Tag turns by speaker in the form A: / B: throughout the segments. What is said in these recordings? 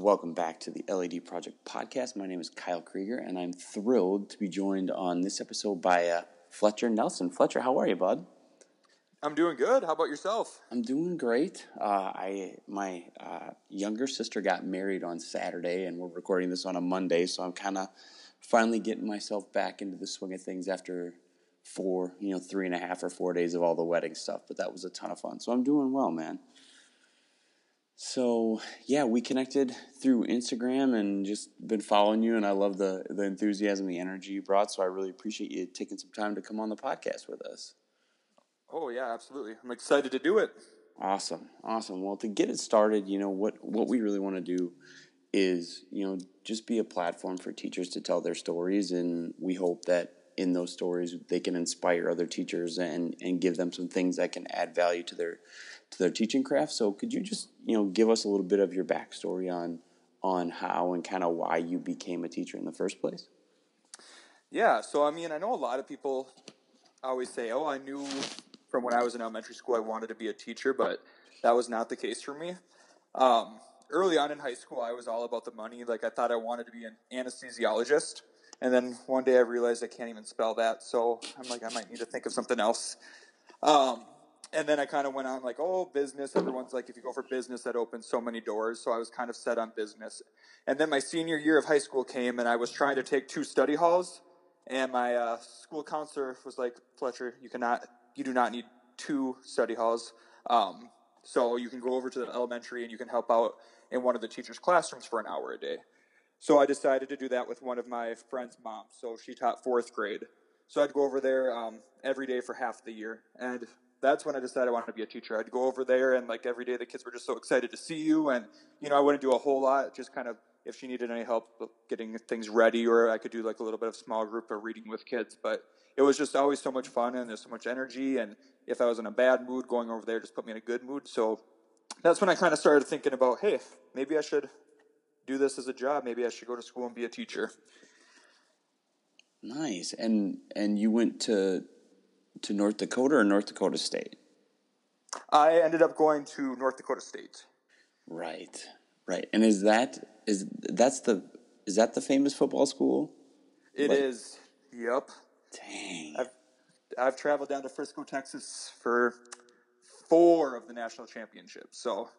A: Welcome back to the LED Project podcast. My name is Kyle Krieger, and I'm thrilled to be joined on this episode by uh, Fletcher Nelson. Fletcher, how are you, bud?
B: I'm doing good. How about yourself?
A: I'm doing great. Uh, I my uh, younger sister got married on Saturday, and we're recording this on a Monday, so I'm kind of finally getting myself back into the swing of things after four, you know, three and a half or four days of all the wedding stuff. But that was a ton of fun, so I'm doing well, man. So yeah, we connected through Instagram and just been following you, and I love the the enthusiasm, the energy you brought. So I really appreciate you taking some time to come on the podcast with us.
B: Oh yeah, absolutely. I'm excited to do it.
A: Awesome, awesome. Well, to get it started, you know what what we really want to do is you know just be a platform for teachers to tell their stories, and we hope that in those stories they can inspire other teachers and and give them some things that can add value to their to their teaching craft. So, could you just you know give us a little bit of your backstory on on how and kind of why you became a teacher in the first place?
B: Yeah, so I mean, I know a lot of people always say, "Oh, I knew from when I was in elementary school, I wanted to be a teacher, but that was not the case for me. Um, early on in high school, I was all about the money. Like I thought I wanted to be an anesthesiologist, and then one day I realized I can't even spell that. So I'm like, I might need to think of something else. Um, and then I kind of went on like, oh, business. Everyone's like, if you go for business, that opens so many doors. So I was kind of set on business. And then my senior year of high school came, and I was trying to take two study halls. And my uh, school counselor was like, Fletcher, you cannot you do not need two study halls. Um, so you can go over to the elementary and you can help out in one of the teachers' classrooms for an hour a day. So I decided to do that with one of my friend's moms. So she taught fourth grade. So I'd go over there um, every day for half the year. And that's when I decided I wanted to be a teacher. I'd go over there and like every day the kids were just so excited to see you. And, you know, I wouldn't do a whole lot, just kind of if she needed any help uh, getting things ready or I could do like a little bit of small group of reading with kids. But it was just always so much fun and there's so much energy. And if I was in a bad mood, going over there just put me in a good mood. So that's when I kind of started thinking about, hey, maybe I should do this as a job. Maybe I should go to school and be a teacher.
A: Nice. And and you went to to North Dakota or North Dakota State?
B: I ended up going to North Dakota State.
A: Right. Right. And is that is that's the is that the famous football school?
B: It like, is. Yep.
A: Dang.
B: I've, I've traveled down to Frisco, Texas for four of the national championships. So,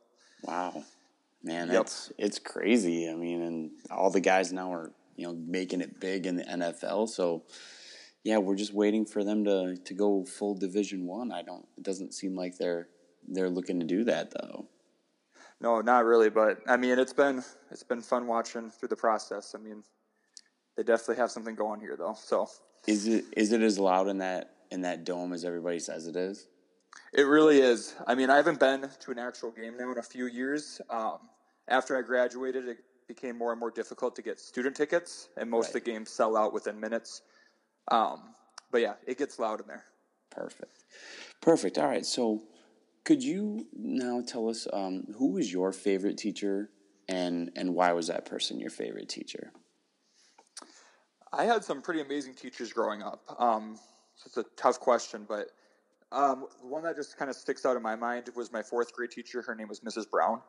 A: wow, man, yep. it's it's crazy. I mean, and all the guys now are you know making it big in the NFL. So, yeah, we're just waiting for them to to go full Division One. I. I don't. It doesn't seem like they're they're looking to do that though.
B: No, not really. But I mean, it's been it's been fun watching through the process. I mean, they definitely have something going here, though. So
A: is it is it as loud in that in that dome as everybody says it is?
B: It really is. I mean, I haven't been to an actual game now in a few years. Um, after I graduated, it became more and more difficult to get student tickets, and most right. of the games sell out within minutes. Um, but yeah, it gets loud in there.
A: Perfect. Perfect. All right. So, could you now tell us um, who was your favorite teacher, and and why was that person your favorite teacher?
B: I had some pretty amazing teachers growing up. Um, so it's a tough question, but um, one that just kind of sticks out in my mind was my fourth grade teacher. Her name was Mrs. Brown.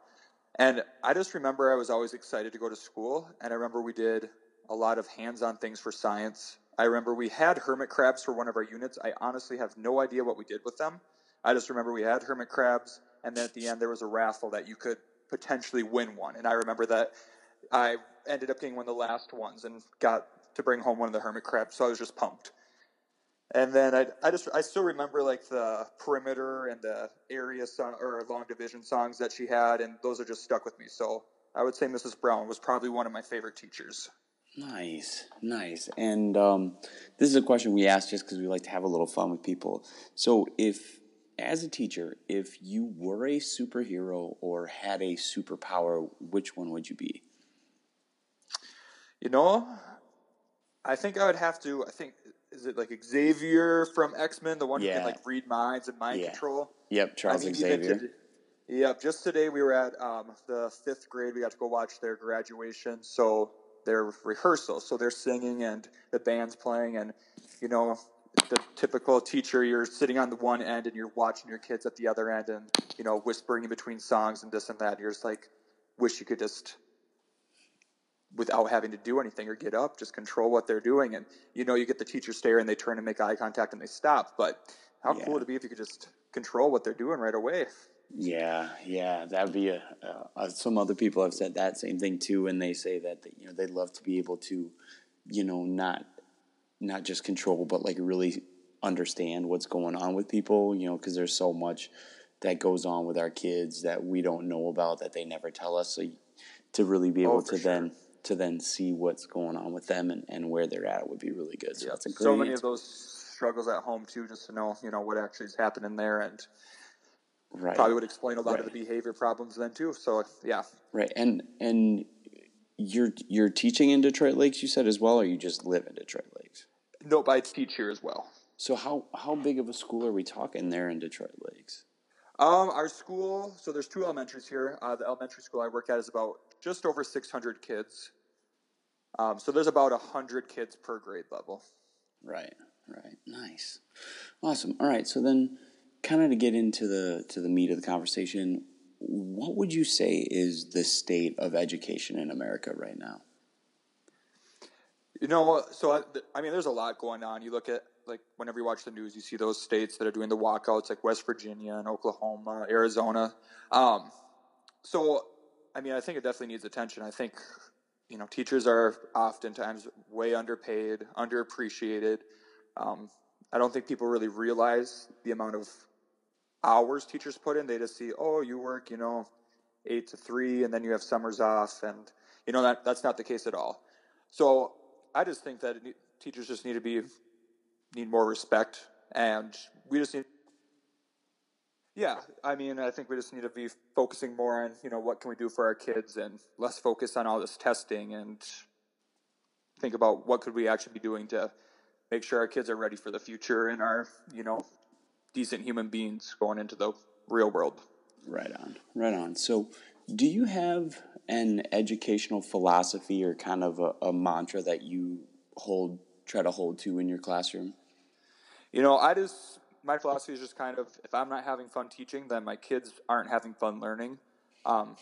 B: And I just remember I was always excited to go to school. And I remember we did a lot of hands on things for science. I remember we had hermit crabs for one of our units. I honestly have no idea what we did with them. I just remember we had hermit crabs. And then at the end, there was a raffle that you could potentially win one. And I remember that I ended up getting one of the last ones and got to bring home one of the hermit crabs. So I was just pumped. And then I, I just I still remember like the perimeter and the area song or long division songs that she had, and those are just stuck with me. So I would say Mrs. Brown was probably one of my favorite teachers.
A: Nice, nice. And um, this is a question we ask just because we like to have a little fun with people. So, if as a teacher, if you were a superhero or had a superpower, which one would you be?
B: You know, I think I would have to. I think is it like Xavier from X Men, the one yeah. who can like read minds and mind yeah. control.
A: Yep, Charles I mean, Xavier.
B: To, yep. Just today we were at um, the fifth grade. We got to go watch their graduation. So their rehearsal. So they're singing and the band's playing, and you know the typical teacher. You're sitting on the one end and you're watching your kids at the other end, and you know whispering in between songs and this and that. And you're just like, wish you could just without having to do anything or get up, just control what they're doing. And you know, you get the teacher stare and they turn and make eye contact and they stop. But how
A: Yeah.
B: cool would it be if you could just control what they're doing right away?
A: Yeah, yeah, that would be a, uh, some other people have said that same thing too, and they say that you know they'd love to be able to, you know, not not just control, but like really understand what's going on with people, you know, because there's so much that goes on with our kids that we don't know about that they never tell us. So to really be able
B: Oh,
A: to
B: sure.
A: then to then see what's going on with them and, and where they're at would be really good. So that's a great
B: so many of those struggles at home too, just to know, you know, what actually is happening there and
A: right.
B: probably would explain a lot of the behavior problems then too. So yeah.
A: Right, and and you're you're teaching in Detroit Lakes, you said as well, or you just live in Detroit Lakes?
B: Nope, I teach here as well.
A: So how how big of a school are we talking there in Detroit Lakes?
B: Um, our school, so there's two elementaries here. Uh, the elementary school I work at is about just over 600 kids. Um, so there's about 100 kids per grade level.
A: Right, right, nice, awesome. All right, so then, kind of to get into the to the meat of the conversation, what would you say is the state of education in America right now?
B: You know, so I, I mean, there's a lot going on. You look at like whenever you watch the news, you see those states that are doing the walkouts, like West Virginia and Oklahoma, Arizona. Um, so, I mean, I think it definitely needs attention. I think, you know, teachers are oftentimes way underpaid, underappreciated. Um, I don't think people really realize the amount of hours teachers put in. They just see, oh, you work, you know, eight to three, and then you have summers off, and you know that that's not the case at all. So I just think that teachers just need to be need more respect, and we just need. Yeah, I mean, I think we just need to be focusing more on you know what can we do for our kids, and less focus on all this testing, and think about what could we actually be doing to make sure our kids are ready for the future and are you know decent human beings going into the real world.
A: Right on, right on. So, do you have an educational philosophy or kind of a, a mantra that you hold, try to hold to in your classroom?
B: You know, I just my philosophy is just kind of if I'm not having fun teaching, then my kids aren't having fun learning. Um,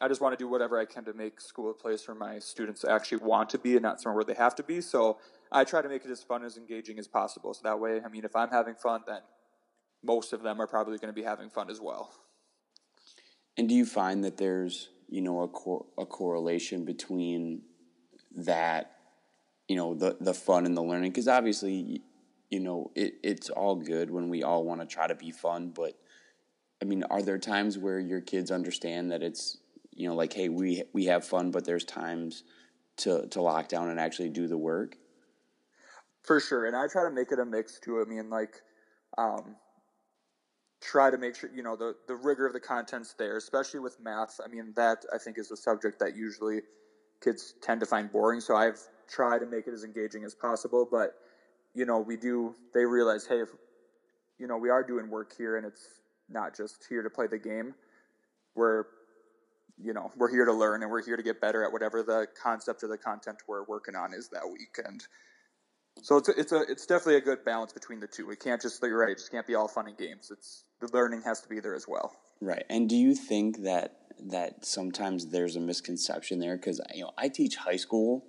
B: I just want to do whatever I can to make school a place where my students actually want to be and not somewhere where they have to be. So I try to make it as fun as engaging as possible. So that way, I mean, if I'm having fun, then most of them are probably going to be having fun as well.
A: And do you find that there's, you know, a, cor- a correlation between that, you know, the, the fun and the learning? Because obviously, you know, it, it's all good when we all want to try to be fun, but I mean, are there times where your kids understand that it's, you know, like, hey, we we have fun, but there's times to to lock down and actually do the work?
B: For sure, and I try to make it a mix too. I mean, like, um, try to make sure you know the the rigor of the content's there, especially with math. I mean, that I think is a subject that usually kids tend to find boring. So I've tried to make it as engaging as possible. But you know, we do. They realize, hey, if, you know, we are doing work here, and it's not just here to play the game. We're you know we're here to learn and we're here to get better at whatever the concept or the content we're working on is that week and so it's a, it's a it's definitely a good balance between the two. We can't just you're right. It just can't be all fun and games. It's the learning has to be there as well.
A: Right. And do you think that that sometimes there's a misconception there because you know I teach high school,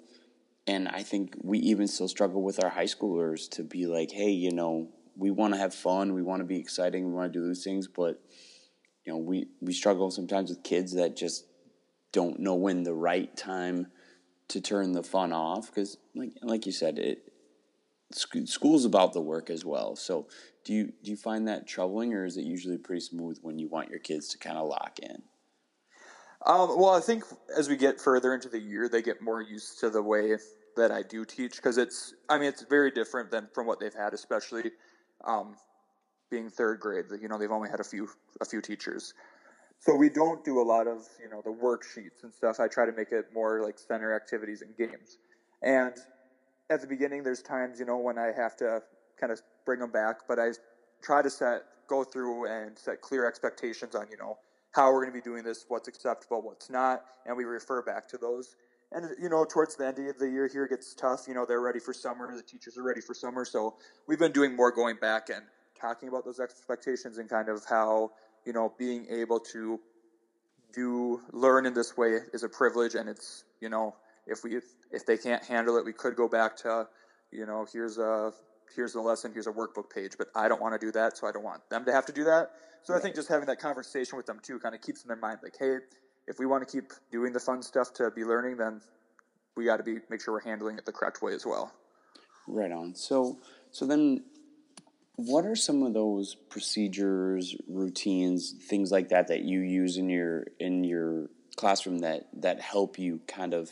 A: and I think we even still struggle with our high schoolers to be like, hey, you know, we want to have fun, we want to be exciting, we want to do these things, but you know, we we struggle sometimes with kids that just don't know when the right time to turn the fun off because, like like you said, it school's about the work as well. So do you do you find that troubling, or is it usually pretty smooth when you want your kids to kind of lock in?
B: Um, well, I think as we get further into the year, they get more used to the way that I do teach because it's I mean it's very different than from what they've had, especially um, being third grade. You know, they've only had a few a few teachers. So we don't do a lot of you know the worksheets and stuff. I try to make it more like center activities and games. And at the beginning, there's times you know when I have to kind of bring them back, but I try to set go through and set clear expectations on you know how we're going to be doing this, what's acceptable, what's not, and we refer back to those. And you know, towards the end of the year here gets tough. You know, they're ready for summer. The teachers are ready for summer, so we've been doing more going back and talking about those expectations and kind of how you know being able to do learn in this way is a privilege and it's you know if we if they can't handle it, we could go back to, you know, here's a here's the lesson, here's a workbook page, but I don't want to do that, so I don't want them to have to do that. So right. I think just having that conversation with them too kind of keeps them in mind, like, hey, if we want to keep doing the fun stuff to be learning, then we got to be make sure we're handling it the correct way as well.
A: Right on. So so then what are some of those procedures, routines, things like that that you use in your in your classroom that that help you kind of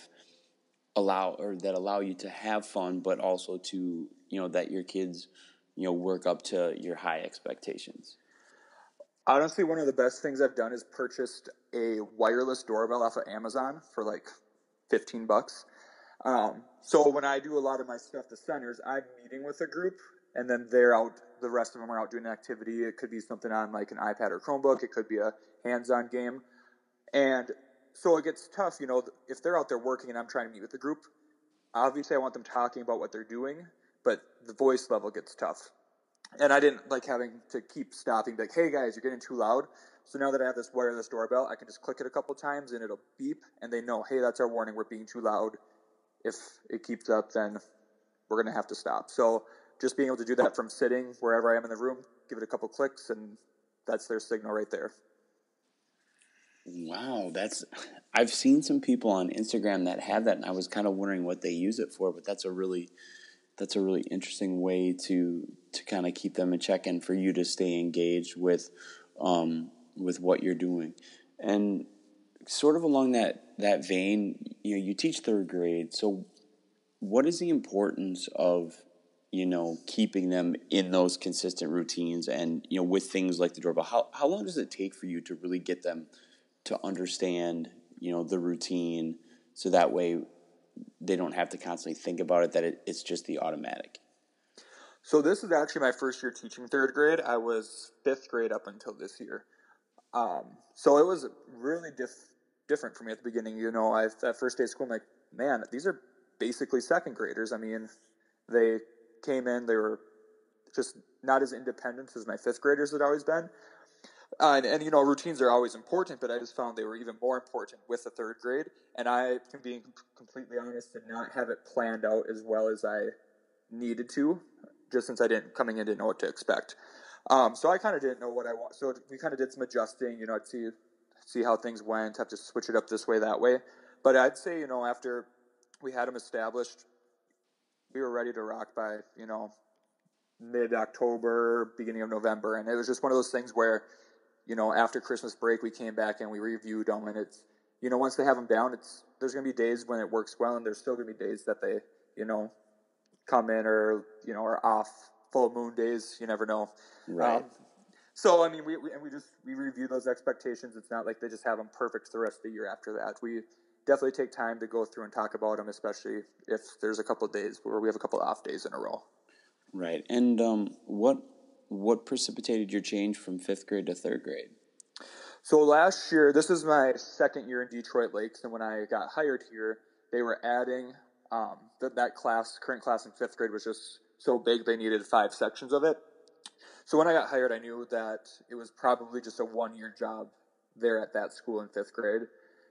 A: allow or that allow you to have fun but also to, you know, that your kids, you know, work up to your high expectations?
B: Honestly, one of the best things I've done is purchased a wireless doorbell off of Amazon for like 15 bucks. Um, so when I do a lot of my stuff to centers, I'm meeting with a group and then they're out the rest of them are out doing an activity it could be something on like an ipad or chromebook it could be a hands-on game and so it gets tough you know if they're out there working and i'm trying to meet with the group obviously i want them talking about what they're doing but the voice level gets tough. And i didn't like having to keep stopping like hey guys you're getting too loud. So now that i have this wireless doorbell i can just click it a couple times and it'll beep and they know hey that's our warning we're being too loud. If it keeps up then we're going to have to stop. So just being able to do that from sitting wherever I am in the room, give it a couple clicks, and that's their signal right there.
A: Wow, that's I've seen some people on Instagram that have that, and I was kind of wondering what they use it for. But that's a really that's a really interesting way to to kind of keep them in check and for you to stay engaged with um, with what you're doing. And sort of along that that vein, you know, you teach third grade, so what is the importance of you know, keeping them in those consistent routines and, you know, with things like the doorbell, how, how long does it take for you to really get them to understand, you know, the routine so that way they don't have to constantly think about it, that it, it's just the automatic?
B: So this is actually my first year teaching third grade. I was fifth grade up until this year. Um, so it was really diff- different for me at the beginning. You know, I that first day of school, I'm like, man, these are basically second graders. I mean, they came in, they were just not as independent as my fifth graders had always been. Uh, and, and, you know, routines are always important, but I just found they were even more important with the third grade. And I can be completely honest and not have it planned out as well as I needed to, just since I didn't coming in didn't know what to expect. Um, so I kind of didn't know what I want. So we kind of did some adjusting. You know, I'd see see how things went, have to switch it up this way, that way. But I'd say, you know, after we had them established, we were ready to rock by you know mid October, beginning of November, and it was just one of those things where you know after Christmas break we came back and we reviewed them, and it's you know once they have them down, it's there's going to be days when it works well, and there's still going to be days that they you know come in or you know are off full moon days. You never know.
A: Right. Um,
B: so I mean, we, we and we just we review those expectations. It's not like they just have them perfect the rest of the year after that. We definitely take time to go through and talk about them, especially if there's a couple of days where we have a couple of off days in a row.
A: Right. And um, what what precipitated your change from fifth grade to third grade?
B: So last year, this is my second year in Detroit Lakes, and when I got hired here, they were adding um, that that class, current class in fifth grade, was just so big they needed five sections of it. So when I got hired, I knew that it was probably just a one year job there at that school in fifth grade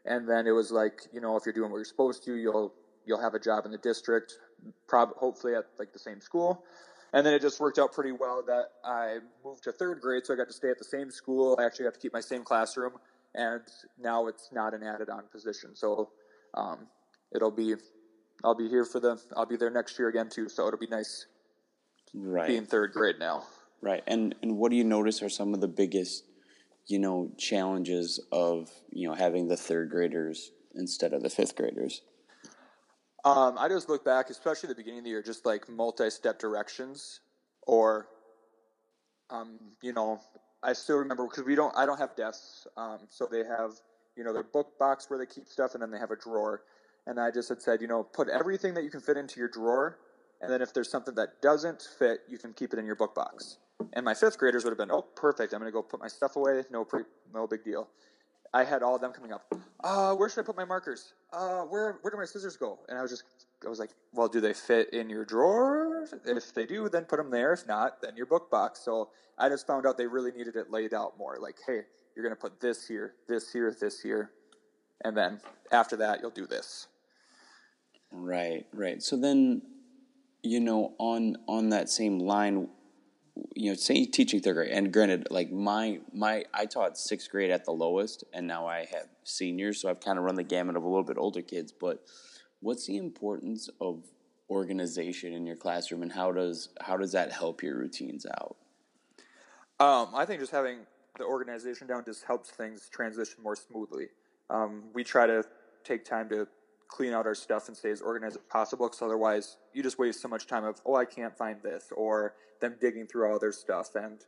B: and then it was like you know if you're doing what you're supposed to you'll you'll have a job in the district prob- hopefully at like the same school and then it just worked out pretty well that i moved to third grade so i got to stay at the same school. I actually got to keep my same classroom and now it's not an added on position. So um, it'll be i'll be here for the i'll be there next year again too so it'll be nice
A: right.
B: being third grade now.
A: Right. And and what do you notice are some of the biggest you know, challenges of, you know, having the third graders instead of the fifth graders?
B: Um, I just look back, especially the beginning of the year, just like multi-step directions, or, um, you know, I still remember because we don't, I don't have desks, um, so they have, you know, their book box where they keep stuff, and then they have a drawer. And I just had said, you know, put everything that you can fit into your drawer, and then if there's something that doesn't fit, you can keep it in your book box. And my fifth graders would have been, oh, perfect. I'm going to go put my stuff away. No, pre- no big deal. I had all of them coming up. Uh, where should I put my markers? Uh, where where do my scissors go? And I was just, I was like, well, do they fit in your drawer? If they do, then put them there. If not, then your book box. So I just found out they really needed it laid out more. Like, hey, you're to put this here, this here, this here, and then after that, you'll do this.
A: Right, right. So then, you know, on on that same line, you know, say teaching third grade, and granted, like my my I taught sixth grade at the lowest, and now I have seniors, so I've kind of run the gamut of a little bit older kids. But what's the importance of organization in your classroom, and how does how does that help your routines out?
B: Um, I think just having the organization down just helps things transition more smoothly. Um, we try to take time to clean out our stuff and stay as organized as possible because otherwise you just waste so much time of oh I can't find this or them digging through all their stuff. And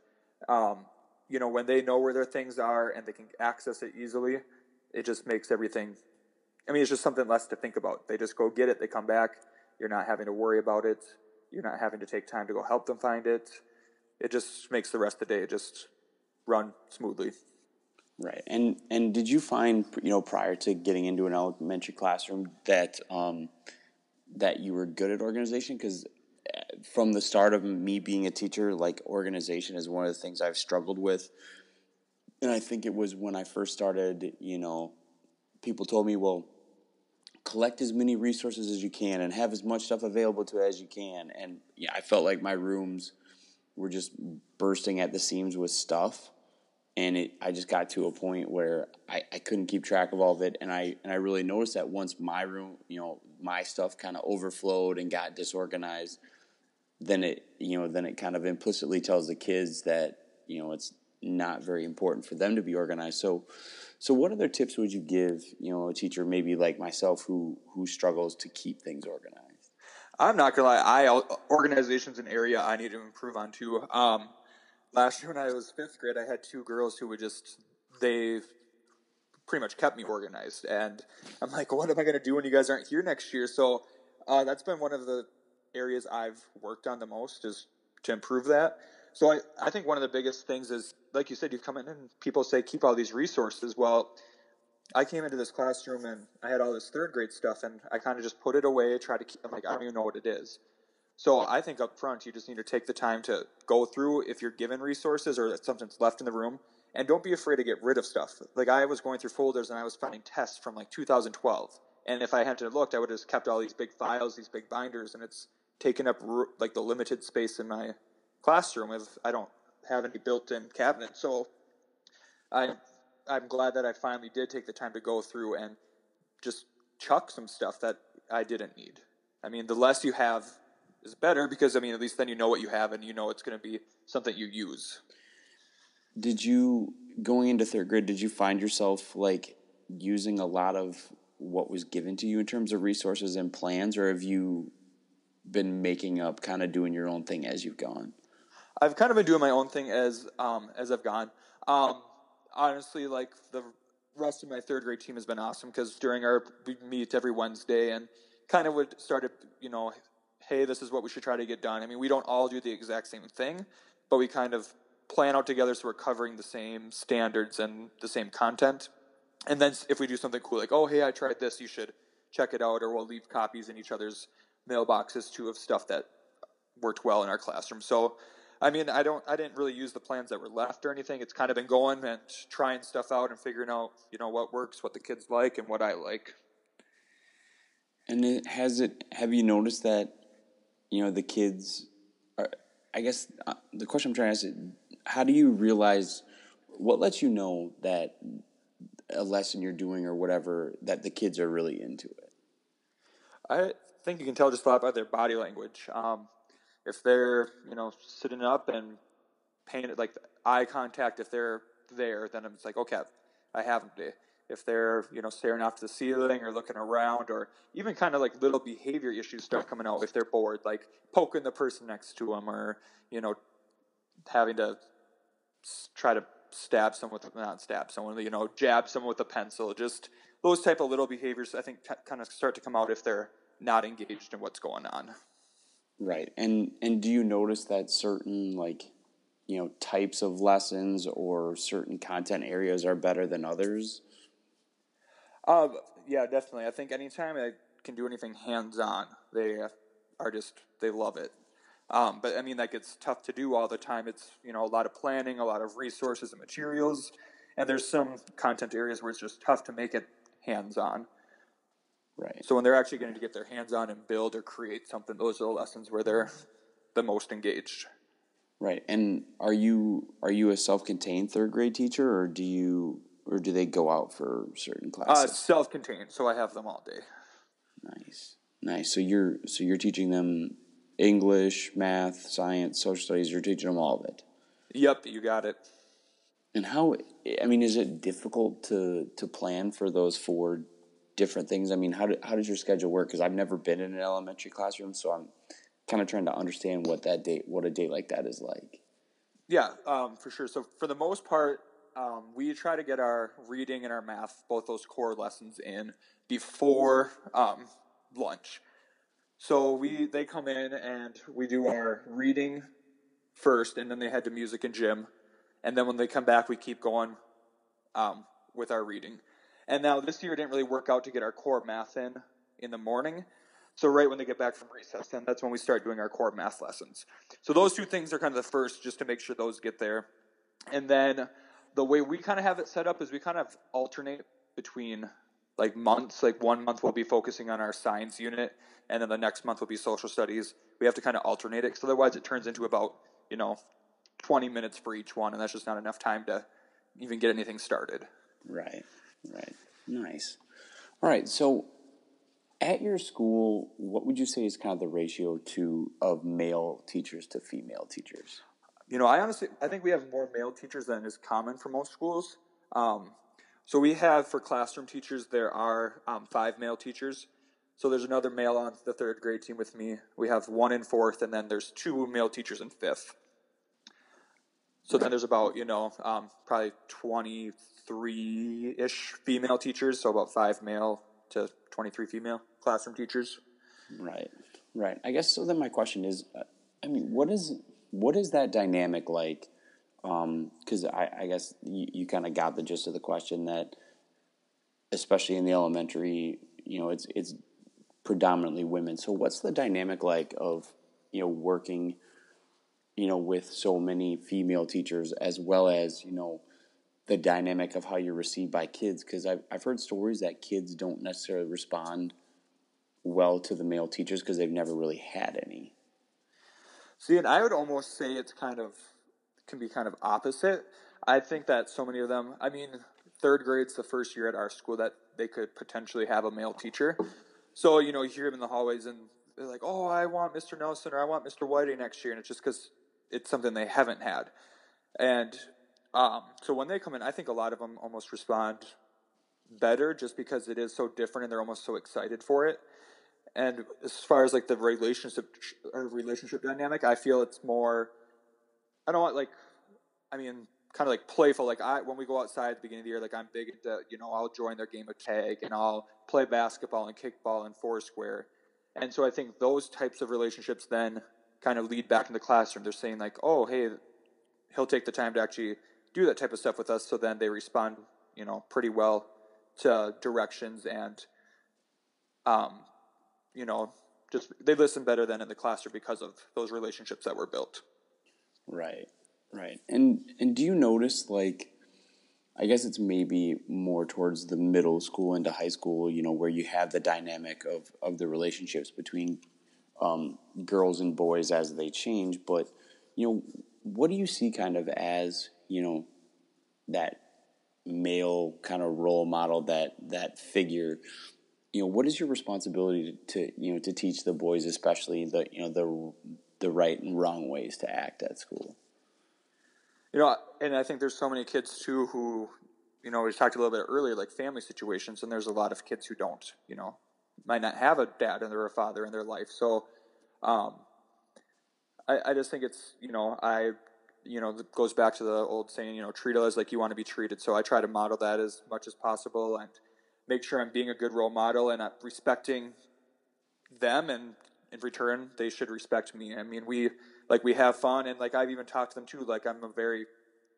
B: um, you know when they know where their things are and they can access it easily it just makes everything I mean it's just something less to think about. They just go get it they come back you're not having to worry about it you're not having to take time to go help them find it. It just makes the rest of the day just run smoothly
A: Right, and and did you find you know prior to getting into an elementary classroom that um, that you were good at organization? Because uh, from the start of me being a teacher, like organization is one of the things I've struggled with, and I think it was when I first started. You know, people told me, well, collect as many resources as you can and have as much stuff available to as you can, and yeah, I felt like my rooms were just bursting at the seams with stuff and it I just got to a point where I, I couldn't keep track of all of it and I and I really noticed that once my room you know my stuff kind of overflowed and got disorganized then it you know then it kind of implicitly tells the kids that you know it's not very important for them to be organized. So so what other tips would you give you know a teacher maybe like myself who who struggles to keep things organized?
B: I'm not gonna lie I organization's an area I need to improve on too. Um, last year when I was fifth grade, I had two girls who would just they pretty much kept me organized, and I'm like, what am I going to do when you guys aren't here next year? So uh, that's been one of the areas I've worked on the most is to improve that. So I, I think one of the biggest things is, like you said, you come in and people say keep all these resources. Well, I came into this classroom and I had all this third grade stuff, and I kind of just put it away, try to keep. I'm like, I don't even know what it is. So I think up front, you just need to take the time to go through if you're given resources or something's left in the room, and don't be afraid to get rid of stuff. Like I was going through folders and I was finding tests from like 2012, and if I hadn't looked, I would have just kept all these big files, these big binders, and it's taken up like the limited space in my classroom if I don't have any built-in cabinets. So I I'm glad that I finally did take the time to go through and just chuck some stuff that I didn't need. I mean, the less you have is better because I mean at least then you know what you have and you know it's going to be something you use.
A: Did you going into third grade? Did you find yourself like using a lot of what was given to you in terms of resources and plans, or have you been making up, kind of doing your own thing as you've gone?
B: I've kind of been doing my own thing as um, as I've gone. Um, honestly, like the rest of my third grade team has been awesome because during our we meet every Wednesday and kind of would start started you know hey, this is what we should try to get done. I mean, we don't all do the exact same thing, but we kind of plan out together so we're covering the same standards and the same content. And then if we do something cool, like, oh, hey, I tried this, you should check it out, or we'll leave copies in each other's mailboxes too of stuff that worked well in our classroom. So, I mean, I don't, I didn't really use the plans that were left or anything. It's kind of been going and trying stuff out and figuring out, you know, what works, what the kids like, and what I like.
A: And has it? Have you noticed that you know the kids are i guess uh, the question i'm trying to ask is how do you realize what lets you know that a lesson you're doing or whatever that the kids are really into it?
B: I think you can tell just by their body language. Um, if they're you know sitting up and paying like eye contact if they're there then it's like okay i have them today if they're you know staring off the ceiling or looking around or even kind of like little behavior issues start coming out if they're bored like poking the person next to them or you know having to try to stab someone with not stab someone you know jab someone with a pencil just those type of little behaviors i think kind of start to come out if they're not engaged in what's going on.
A: Right and and do you notice that certain like you know types of lessons or certain content areas are better than others
B: uh, yeah, definitely. I think anytime I can do anything hands on, they are just they love it. Um, but I mean, like it's tough to do all the time. It's you know a lot of planning, a lot of resources and materials, and there's some content areas where it's just tough to make it hands on.
A: Right.
B: So when they're actually getting to get their hands on and build or create something, those are the lessons where they're the most engaged.
A: Right. And are you are you a self-contained third grade teacher, or do you or do they go out for certain
B: Uh,
A: classes?
B: self-contained, so I have them all day.
A: nice, nice. So you're so you're teaching them English, math, science, social studies. You're teaching them all of it.
B: Yep, you got it.
A: And how? I mean, is it difficult to to plan for those four different things? I mean, how do, how does your schedule work? Because I've never been in an elementary classroom, so I'm kind of trying to understand what that day, what a day like that is like.
B: Yeah, um, for sure. So for the most part, um, we try to get our reading and our math, both those core lessons, in before um, lunch. So we they come in and we do our reading first, and then they head to music and gym, and then when they come back, we keep going um, with our reading. And now this year it didn't really work out to get our core math in in the morning. So right when they get back from recess, then that's when we start doing our core math lessons. So those two things are kind of the first, just to make sure those get there. And then the way we kind of have it set up is we kind of alternate between like months. Like one month we'll be focusing on our science unit, and then the next month will be social studies. We have to kind of alternate it, because otherwise it turns into about you know 20 minutes for each one, and that's just not enough time to even get anything started.
A: Right, right. Nice. All right. So, at your school, what would you say is kind of the ratio to of male teachers to female teachers?
B: You know, I honestly, I think we have more male teachers than is common for most schools. Um, so we have for classroom teachers, there are um, five male teachers. So there's another male on the third grade team with me. We have one in fourth, and then there's two male teachers in fifth. So then there's about you know um, probably 23 ish female teachers. So about five male to 23 female classroom teachers.
A: Right, right. I guess so. Then my question is, uh, I mean, what is what is that dynamic like? Um, because I, I guess you, you kind of got the gist of the question that, especially in the elementary, you know, it's it's predominantly women. So what's the dynamic like of you know working, you know, with so many female teachers as well as you know the dynamic of how you're received by kids? Because I've I've heard stories that kids don't necessarily respond well to the male teachers because they've never really had any.
B: See, and I would almost say it's kind of can be kind of opposite. I think that so many of them. I mean, third grade's the first year at our school that they could potentially have a male teacher. So you know, you hear them in the hallways, and they're like, "Oh, I want Mr. Nelson or I want Mr. Whitey next year," and it's just because it's something they haven't had. And um, so when they come in, I think a lot of them almost respond better just because it is so different, and they're almost so excited for it. And as far as like the relationship or relationship dynamic, I feel it's more. I don't want like, I mean, kind of like playful. Like I, when we go outside at the beginning of the year, like I'm big into, you know, I'll join their game of tag and I'll play basketball and kickball and foursquare. And so I think those types of relationships then kind of lead back in the classroom. They're saying like, oh, hey, he'll take the time to actually do that type of stuff with us. So then they respond, you know, pretty well to directions and, um, you know, just they listen better than in the classroom because of those relationships that were built.
A: Right, right. And and do you notice like I guess it's maybe more towards the middle school into high school, you know, where you have the dynamic of, of the relationships between um, girls and boys as they change. But, you know, what do you see kind of as, you know, that male kind of role model, that that figure? You know, what is your responsibility to, to you know to teach the boys, especially the you know the the right and wrong ways to act at school?
B: You know, and I think there's so many kids too who, you know, we talked a little bit earlier, like family situations, and there's a lot of kids who don't, you know, might not have a dad or a father in their life. So, um, I, I just think it's, you know, I, you know, goes back to the old saying, you know, treat others like you want to be treated. So I try to model that as much as possible and make sure I'm being a good role model and I'm respecting them and in return they should respect me. I mean, we like we have fun and like I've even talked to them too. Like I'm a very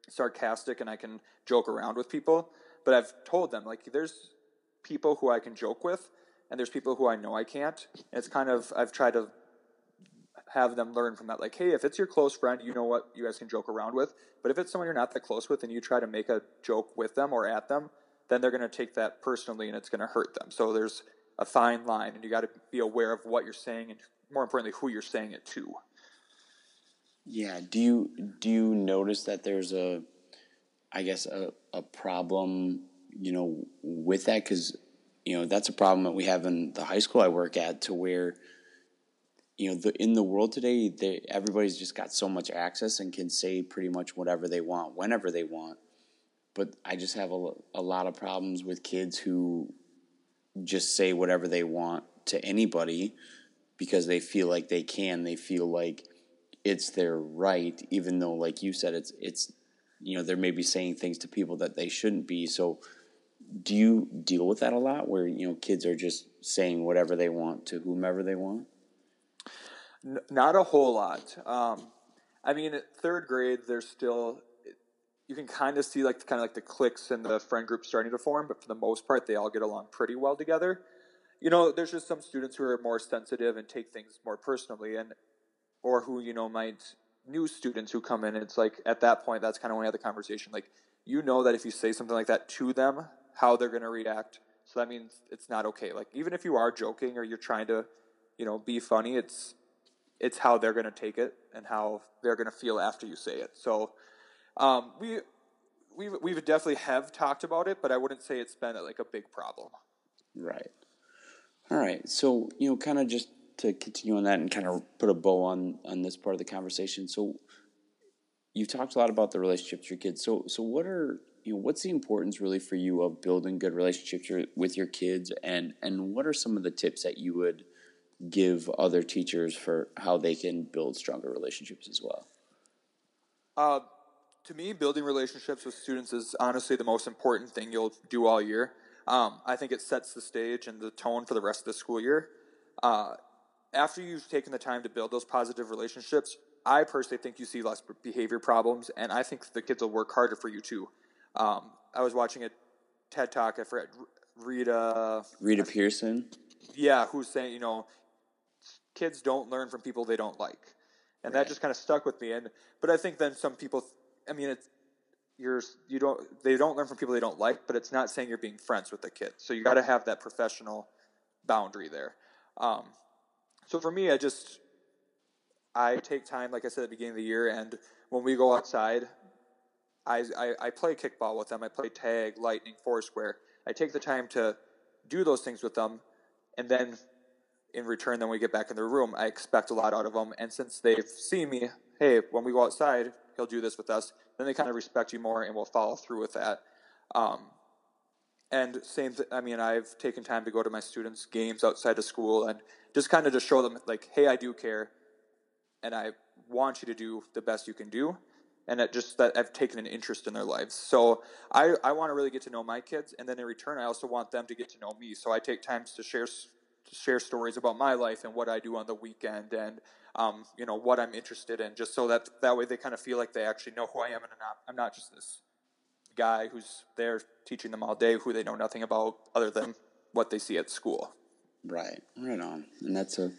B: sarcastic and I can joke around with people, but I've told them like there's people who I can joke with and there's people who I know I can't. And it's kind of I've tried to have them learn from that. Like, hey, if it's your close friend, you know what you guys can joke around with. But if it's someone you're not that close with and you try to make a joke with them or at them, then they're going to take that personally and it's going to hurt them. So there's a fine line, and you got to be aware of what you're saying, and more importantly, who you're saying it to.
A: Yeah. Do you do you notice that there's a, I guess a a problem, you know, with that because you know that's a problem that we have in the high school I work at to where you know the in the world today they, everybody's just got so much access and can say pretty much whatever they want whenever they want but i just have a, a lot of problems with kids who just say whatever they want to anybody because they feel like they can. They feel like it's their right even though like you said it's it's you know they're maybe saying things to people that they shouldn't be. So do you deal with that a lot where you know kids are just saying whatever they want to whomever they want?
B: N- not a whole lot. Um, I mean, at third grade, there's still you can kind of see like the kind of like the cliques and the friend group starting to form, but for the most part, they all get along pretty well together. You know, there's just some students who are more sensitive and take things more personally, and or who you know might new students who come in. It's like at that point, that's kind of when we have the conversation. Like you know that if you say something like that to them, how they're going to react. So that means it's not okay. Like even if you are joking or you're trying to, you know, be funny, it's it's how they're going to take it and how they're going to feel after you say it. So um, we we we definitely have talked about it, but I wouldn't say it's been like a big problem.
A: Right. All right. So you know, kind of just to continue on that and kind of put a bow on on this part of the conversation. So you've talked a lot about the relationship with your kids. So so what are you know what's the importance really for you of building good relationships with your kids and and what are some of the tips that you would give other teachers for how they can build stronger relationships as well?
B: Uh, to me, building relationships with students is honestly the most important thing you'll do all year. Um, I think it sets the stage and the tone for the rest of the school year. Uh, after you've taken the time to build those positive relationships, I personally think you see less behavior problems, and I think the kids will work harder for you too. Um, I was watching a TED talk. I forget Rita.
A: Rita Pierson.
B: Yeah, who's saying you know kids don't learn from people they don't like, and right. that just kind of stuck with me. And but I think then some people, I mean, it's you're you don't they don't learn from people they don't like, but it's not saying you're being friends with the kid. So you got to have that professional boundary there. Um, so for me, I just I take time, like I said at the beginning of the year, and when we go outside, I, I, I play kickball with them. I play tag, lightning, foursquare. I take the time to do those things with them, and then in return, then we get back in the room, I expect a lot out of them. And since they've seen me, hey, when we go outside, he'll do this with us, then they kind of respect you more and will follow through with that. Um, and same, th- I mean, I've taken time to go to my students' games outside of school and just kind of to show them, like, hey, I do care, and I want you to do the best you can do, and that just that I've taken an interest in their lives. So I, I want to really get to know my kids, and then in return, I also want them to get to know me. So I take times to share share stories about my life and what I do on the weekend and um, you know what I'm interested in, just so that that way they kind of feel like they actually know who I am and I'm not, I'm not just this guy who's there teaching them all day who they know nothing about other than what they see at school.
A: Right, right on, and that's a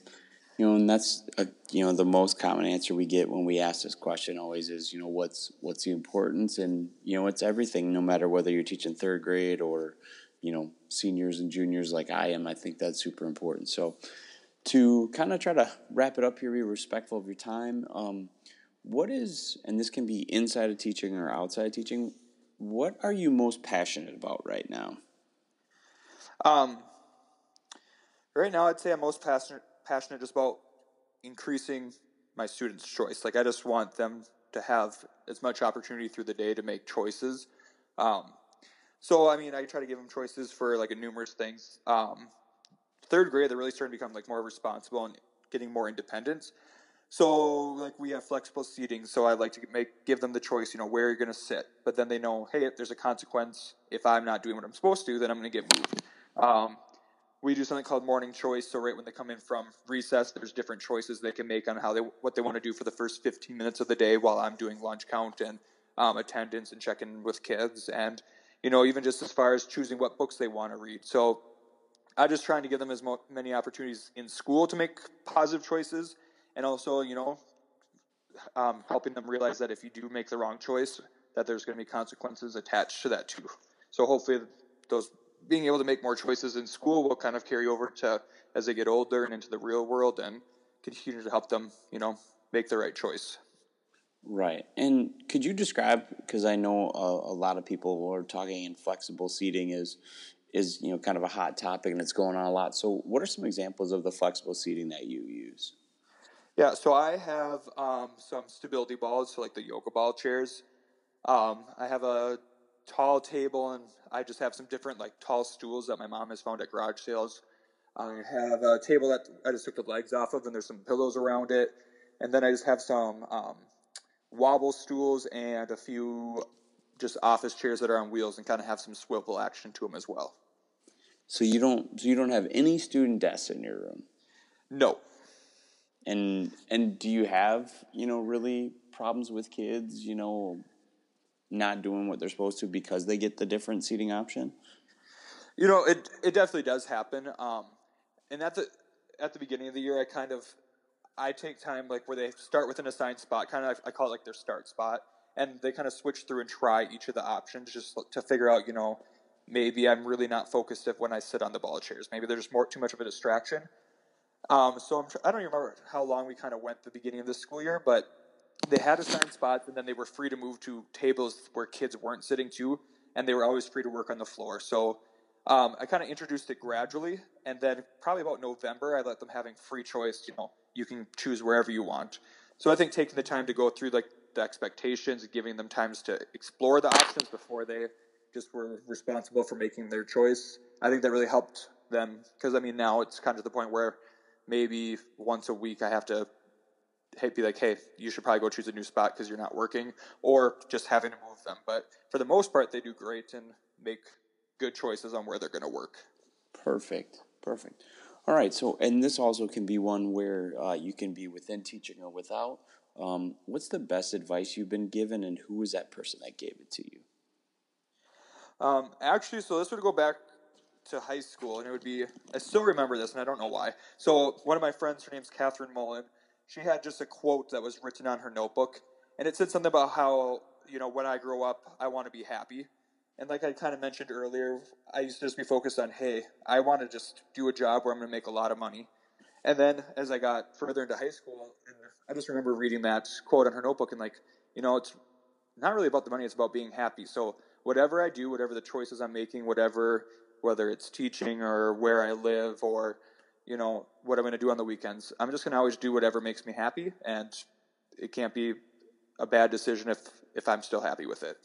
A: you know, and that's a, you know the most common answer we get when we ask this question always is you know what's what's the importance and you know it's everything no matter whether you're teaching third grade or you know seniors and juniors like I am, I think that's super important. So to kind of try to wrap it up here, be respectful of your time. Um, what is, and this can be inside of teaching or outside of teaching. What are you most passionate about right now?
B: Um, right now, I'd say I'm most passionate passionate just about increasing my students' choice. Like I just want them to have as much opportunity through the day to make choices. Um, so I mean, I try to give them choices for like a numerous things. Um, third grade, they're really starting to become like more responsible and getting more independence. So like we have flexible seating, so I like to make give them the choice, you know, where you're going to sit. But then they know, hey, if there's a consequence if I'm not doing what I'm supposed to, then I'm going to get moved. Um, we do something called morning choice. So right when they come in from recess, there's different choices they can make on how they what they want to do for the first 15 minutes of the day while I'm doing lunch count and um, attendance and checking with kids and you know, even just as far as choosing what books they want to read. So I'm just trying to give them as mo- many opportunities in school to make positive choices, and also, you know, um, helping them realize that if you do make the wrong choice, that there's going to be consequences attached to that too. So hopefully, those being able to make more choices in school will kind of carry over to as they get older and into the real world and continue to help them, you know, make the right choice.
A: Right. And could you describe because I know a, a, lot of people are talking and flexible seating is is you know kind of a hot topic and it's going on a lot. So what are some examples of the flexible seating that you use?
B: Yeah, so I have um, some stability balls, so like the yoga ball chairs. Um, I have a tall table, and I just have some different like tall stools that my mom has found at garage sales. I have a table that I just took the legs off of, and there's some pillows around it. And then I just have some um, wobble stools and a few just office chairs that are on wheels and kind of have some swivel action to them as well.
A: So you don't so you don't have any student desks in your room?
B: No.
A: And and do you have, you know, really problems with kids, you know, not doing what they're supposed to because they get the different seating option?
B: You know, it it definitely does happen. Um, and at the at the beginning of the year, I kind of I take time like where they start with an assigned spot, kind of I call it like their start spot, and they kind of switch through and try each of the options just to figure out, you know, maybe I'm really not focused if when I sit on the ball chairs. Maybe there's more too much of a distraction. Um, so I'm, I do not remember how long we kind of went the beginning of the school year, but they had assigned spots, and then they were free to move to tables where kids weren't sitting too, and they were always free to work on the floor. So um, I kind of introduced it gradually, and then probably about November, I let them having free choice. You know, you can choose wherever you want. So I think taking the time to go through like the expectations and giving them times to explore the options before they just were responsible for making their choice. I think that really helped them because I mean now it's kind of the point where maybe once a week I have to be like, hey, you should probably go choose a new spot because you're not working, or just having to move them. But for the most part, they do great and make good choices on where they're going to work.
A: Perfect. Perfect. All right. So, and this also can be one where uh, you can be within teaching or without. Um, what's the best advice you've been given, and who was that person that gave it to you?
B: Um, actually, so this would go back to high school, and it would be I still remember this, and I don't know why. So one of my friends, her name's Catherine Mullen. She had just a quote that was written on her notebook, and it said something about how you know when I grow up, I want to be happy. And like I kind of mentioned earlier, I used to just be focused on, hey, I want to just do a job where I'm going to make a lot of money. And then as I got further into high school, and I just remember reading that quote on her notebook and like, you know, it's not really about the money, it's about being happy. So whatever I do, whatever the choices I'm making, whatever, whether it's teaching or where I live or, you know, what I'm going to do on the weekends, I'm just going to always do whatever makes me happy. And it can't be a bad decision if, if I'm still happy with it.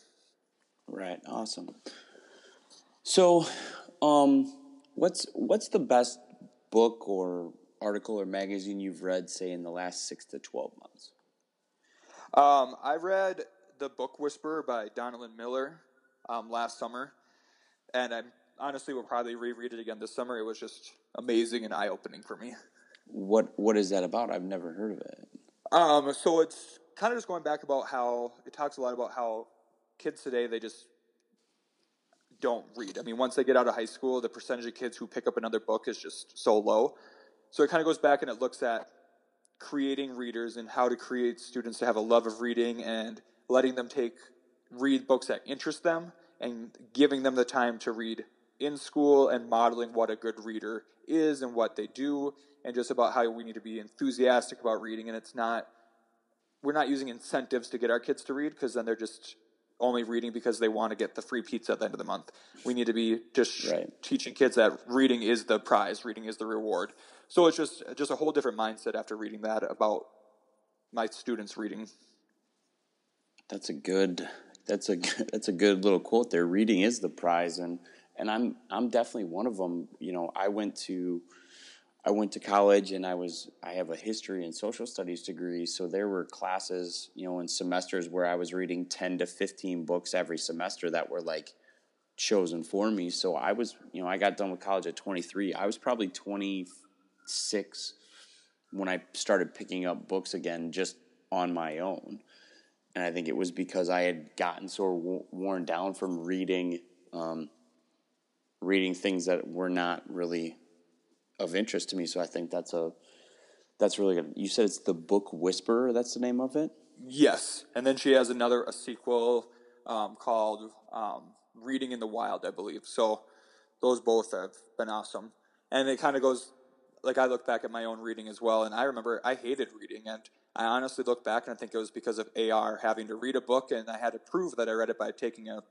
A: Right. Awesome. So, um, what's what's the best book or article or magazine you've read, say, in the last six to twelve months?
B: Um, I read the Book Whisperer by Donalyn Miller um, last summer, and I honestly will probably reread it again this summer. It was just amazing and eye opening for me.
A: What What is that about? I've never heard of it.
B: Um, so it's kind of just going back about how it talks a lot about how kids today they just don't read. I mean, once they get out of high school, the percentage of kids who pick up another book is just so low. So it kind of goes back and it looks at creating readers and how to create students to have a love of reading and letting them take read books that interest them and giving them the time to read in school and modeling what a good reader is and what they do and just about how we need to be enthusiastic about reading and it's not we're not using incentives to get our kids to read because then they're just only reading because they want to get the free pizza at the end of the month. We need to be just right. teaching kids that reading is the prize, reading is the reward. So it's just just a whole different mindset after reading that about my students reading.
A: That's a good that's a that's a good little quote there. Reading is the prize and and I'm I'm definitely one of them. You know, I went to I went to college and I was I have a history and social studies degree, so there were classes, you know, in semesters where I was reading 10 to 15 books every semester that were like chosen for me. So I was, you know, I got done with college at 23. I was probably 26 when I started picking up books again just on my own. And I think it was because I had gotten so worn down from reading um, reading things that were not really of interest to me. So I think that's a that's really good. You said it's the book Whisperer. That's the name of it.
B: Yes, and then she has another a sequel um, called um, Reading in the Wild, I believe. So those both have been awesome. And it kind of goes like I look back at my own reading as well, and I remember I hated reading, and I honestly look back and I think it was because of AR having to read a book, and I had to prove that I read it by taking a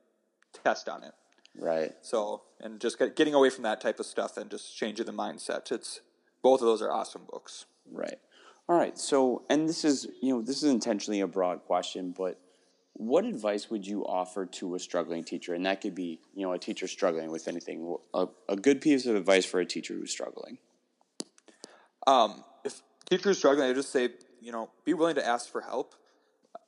B: test on it.
A: Right.
B: So, and just get, getting away from that type of stuff and just changing the mindset. It's both of those are awesome books.
A: Right. All right. So, and this is you know this is intentionally a broad question, but what advice would you offer to a struggling teacher? And that could be, you know, a teacher struggling with anything. A, a good piece of advice for a teacher who's struggling.
B: Um, if teachers struggling, I just say, you know, be willing to ask for help.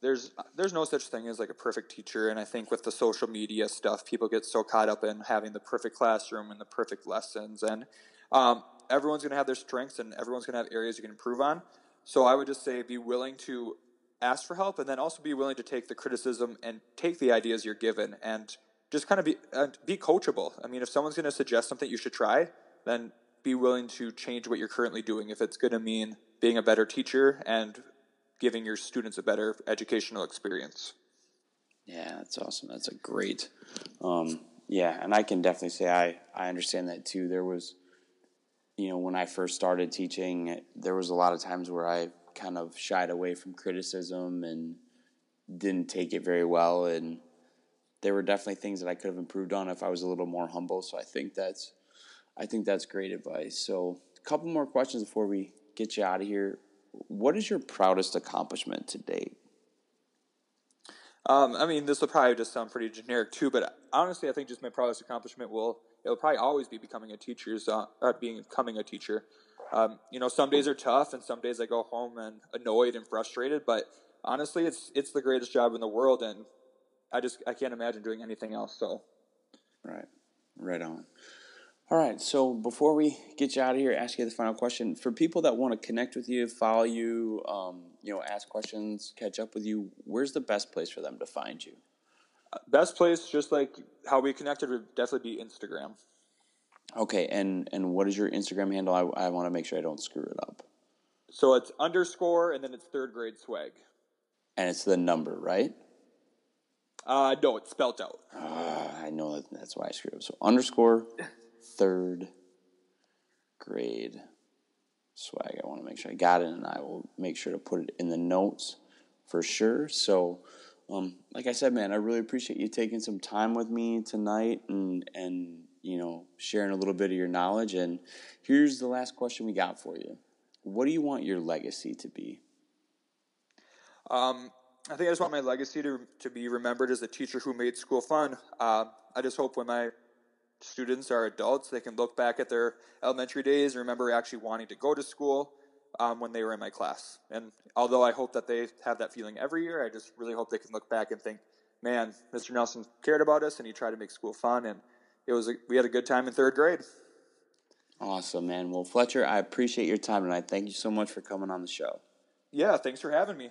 B: There's there's no such thing as like a perfect teacher, and I think with the social media stuff, people get so caught up in having the perfect classroom and the perfect lessons, and um, everyone's going to have their strengths, and everyone's going to have areas you can improve on. So I would just say, be willing to ask for help, and then also be willing to take the criticism and take the ideas you're given, and just kind of be uh, be coachable. I mean, if someone's going to suggest something you should try, then be willing to change what you're currently doing if it's going to mean being a better teacher and giving your students a better educational experience.
A: Yeah, that's awesome. That's a great. Um, yeah, and I can definitely say I I understand that too. There was, you know, when I first started teaching, there was a lot of times where I kind of shied away from criticism and didn't take it very well, and there were definitely things that I could have improved on if I was a little more humble. So I think that's I think that's great advice. So, a couple more questions before we get you out of here. What is your proudest accomplishment to date?
B: Um, I mean, this will probably just sound pretty generic too, but honestly, I think just my proudest accomplishment will it'll probably always be becoming a teacher's uh, being becoming a teacher. Um, you know, some days are tough, and some days I go home and annoyed and frustrated. But honestly, it's it's the greatest job in the world, and I just I can't imagine doing anything else. So,
A: right, right on. All right. So before we get you out of here, ask you the final question for people that want to connect with you, follow you, um, you know, ask questions, catch up with you. Where's the best place for them to find you?
B: Best place, just like how we connected, would definitely be Instagram.
A: Okay, and and what is your Instagram handle? I, I want to make sure I don't screw it up.
B: So it's underscore and then it's third grade swag.
A: And it's the number, right?
B: Uh, no, it's spelled out.
A: Uh, I know that, that's why I screwed up. So underscore third grade swag. I want to make sure I got it, and I will make sure to put it in the notes for sure. So, um, like I said, man, I really appreciate you taking some time with me tonight and and you know sharing a little bit of your knowledge. And here's the last question we got for you: What do you want your legacy to be?
B: Um, I think I just want my legacy to to be remembered as a teacher who made school fun. Uh, I just hope when my students are adults, they can look back at their elementary days and remember actually wanting to go to school um, when they were in my class. And although I hope that they have that feeling every year, I just really hope they can look back and think, man, Mr. Nelson cared about us and he tried to make school fun, and it was a, we had a good time in third grade.
A: Awesome, man. Well, Fletcher, I appreciate your time tonight. Thank you so much for coming on the show.
B: Yeah, thanks for having me.